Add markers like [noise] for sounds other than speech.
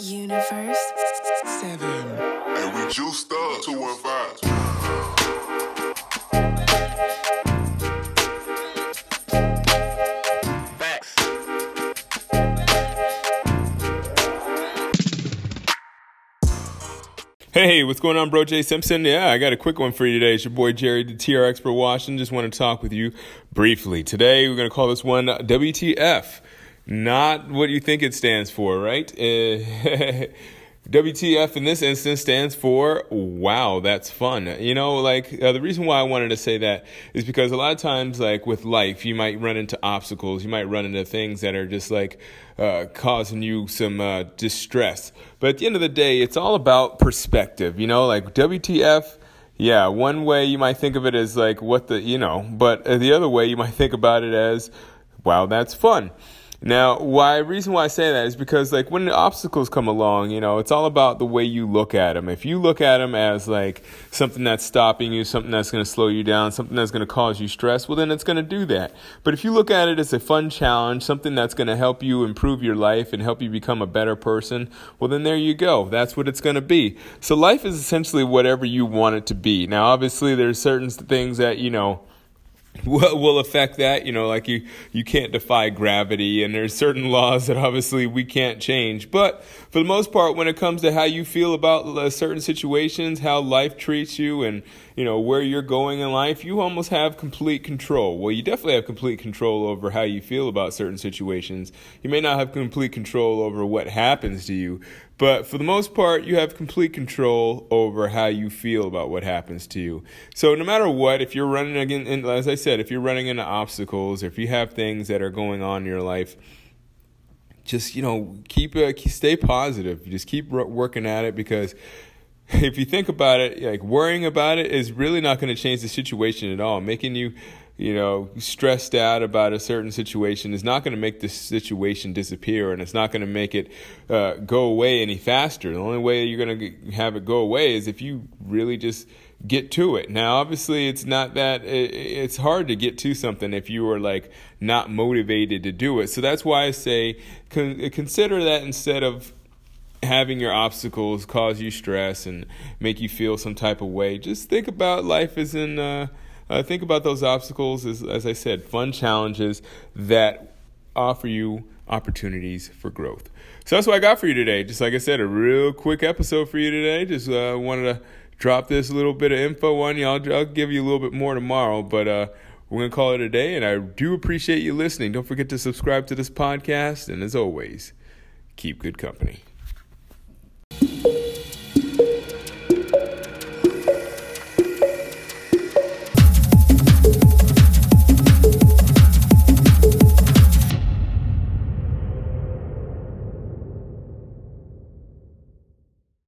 Universe. Seven. And we juiced up 215. Facts. Hey, what's going on, bro? Jay Simpson. Yeah, I got a quick one for you today. It's your boy Jerry, the TR Expert Washington. Just want to talk with you briefly. Today, we're going to call this one WTF. Not what you think it stands for, right? [laughs] Uh, WTF in this instance stands for wow, that's fun. You know, like uh, the reason why I wanted to say that is because a lot of times, like with life, you might run into obstacles, you might run into things that are just like uh, causing you some uh, distress. But at the end of the day, it's all about perspective. You know, like WTF. Yeah, one way you might think of it as like what the, you know, but the other way you might think about it as, wow, that's fun. Now, why reason why I say that is because like when the obstacles come along, you know, it's all about the way you look at them. If you look at them as like something that's stopping you, something that's going to slow you down, something that's going to cause you stress, well then it's going to do that. But if you look at it as a fun challenge, something that's going to help you improve your life and help you become a better person, well then there you go. That's what it's going to be. So life is essentially whatever you want it to be. Now, obviously there's certain things that, you know, will, affect that. You know, like you, you can't defy gravity, and there's certain laws that obviously we can't change. But for the most part, when it comes to how you feel about uh, certain situations, how life treats you, and you know where you're going in life, you almost have complete control. Well, you definitely have complete control over how you feel about certain situations. You may not have complete control over what happens to you, but for the most part, you have complete control over how you feel about what happens to you. So no matter what, if you're running again, as I said, if you're running into obstacles, if you have things that are going on in your life, just you know keep uh, stay positive. Just keep working at it because [laughs] if you think about it, like worrying about it is really not going to change the situation at all. Making you you know, stressed out about a certain situation is not going to make the situation disappear and it's not going to make it uh, go away any faster. The only way you're going to have it go away is if you really just get to it. Now, obviously, it's not that, it's hard to get to something if you are like not motivated to do it. So that's why I say consider that instead of having your obstacles cause you stress and make you feel some type of way. Just think about life as in, uh, uh, think about those obstacles as, as I said, fun challenges that offer you opportunities for growth. So that's what I got for you today. Just like I said, a real quick episode for you today. Just uh, wanted to drop this little bit of info on you. I'll, I'll give you a little bit more tomorrow, but uh, we're going to call it a day. And I do appreciate you listening. Don't forget to subscribe to this podcast. And as always, keep good company.